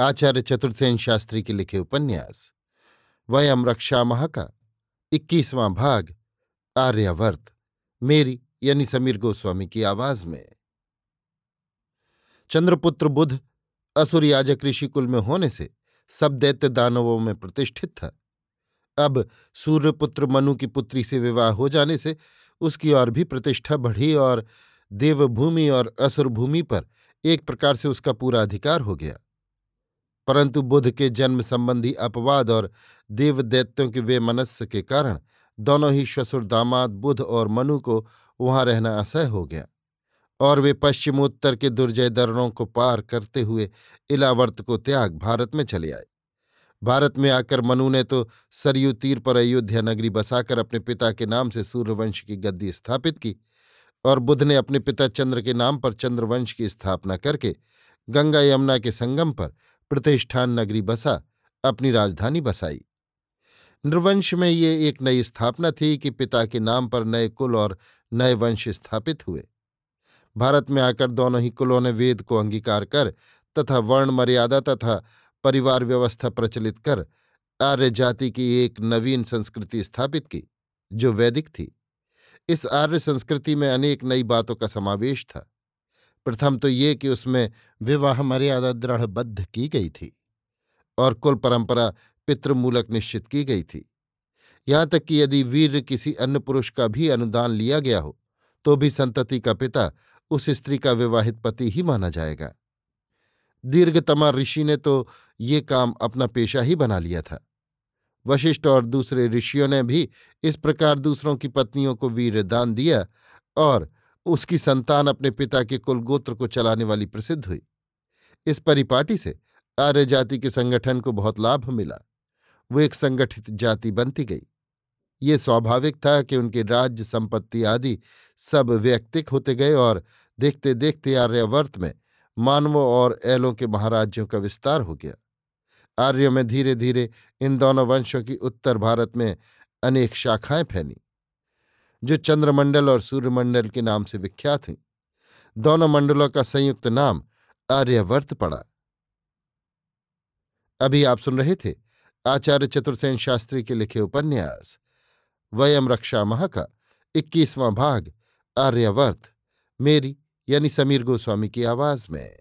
आचार्य चतुर्सेन शास्त्री के लिखे उपन्यास, वयम रक्षा माह का इक्कीसवां भाग, आर्यावर्त, मेरी यानी समीर गोस्वामी की आवाज़ में। चंद्रपुत्र बुध असुर याजक ऋषिकुल में होने से सब दैत्य दानवों में प्रतिष्ठित था। अब सूर्यपुत्र मनु की पुत्री से विवाह हो जाने से उसकी और भी प्रतिष्ठा बढ़ी और देवभूमि और असुर भूमि पर एक प्रकार से उसका पूरा अधिकार हो गया। परंतु बुध के जन्म संबंधी अपवाद और देवदैत्यों के वे मनस्य के कारण दोनों ही श्वसुर दामाद बुध और मनु को वहाँ रहना असह्य हो गया और वे पश्चिमोत्तर के दुर्जय दरणों को पार करते हुए इलावर्त को त्याग भारत में चले आए। भारत में आकर मनु ने तो सरयू तीर पर अयोध्या नगरी बसाकर अपने पिता के नाम से सूर्यवंश की गद्दी स्थापित की और बुध ने अपने पिता चंद्र के नाम पर चंद्रवंश की स्थापना करके गंगा यमुना के संगम पर प्रतिष्ठान नगरी बसा, अपनी राजधानी बसाई। नृवंश में ये एक नई स्थापना थी कि पिता के नाम पर नए कुल और नए वंश स्थापित हुए। भारत में आकर दोनों ही कुलों ने वेद को अंगीकार कर तथा वर्ण मर्यादा तथा परिवार व्यवस्था प्रचलित कर आर्य जाति की एक नवीन संस्कृति स्थापित की, जो वैदिक थी। इस आर्य संस्कृति में अनेक नई बातों का समावेश था। प्रथम तो ये कि उसमें विवाह मर्यादा दृढ़बद्ध की गई थी और कुल परंपरा पितृमूलक निश्चित की गई थी। यहाँ तक कि यदि वीर किसी अन्य पुरुष का भी अनुदान लिया गया हो तो भी संतति का पिता उस स्त्री का विवाहित पति ही माना जाएगा। दीर्घतमा ऋषि ने तो ये काम अपना पेशा ही बना लिया था। वशिष्ठ और दूसरे ऋषियों ने भी इस प्रकार दूसरों की पत्नियों को वीर दान दिया और उसकी संतान अपने पिता के कुलगोत्र को चलाने वाली प्रसिद्ध हुई। इस परिपाटी से आर्य जाति के संगठन को बहुत लाभ मिला। वो एक संगठित जाति बनती गई। ये स्वाभाविक था कि उनके राज्य, संपत्ति आदि सब व्यक्तिक होते गए और देखते देखते आर्यवर्त में मानवों और ऐलों के महाराज्यों का विस्तार हो गया। आर्यों में धीरे धीरे इन दोनों वंशों की उत्तर भारत में अनेक शाखाएँ फैली। जो चंद्रमंडल और सूर्यमंडल के नाम से विख्यात हैं। दोनों मंडलों का संयुक्त नाम आर्यवर्त पड़ा। अभी आप सुन रहे थे आचार्य चतुर्सेन शास्त्री के लिखे उपन्यास, वयम रक्षा मह का इक्कीसवां भाग, आर्यवर्त, मेरी यानी समीर गोस्वामी की आवाज़ में।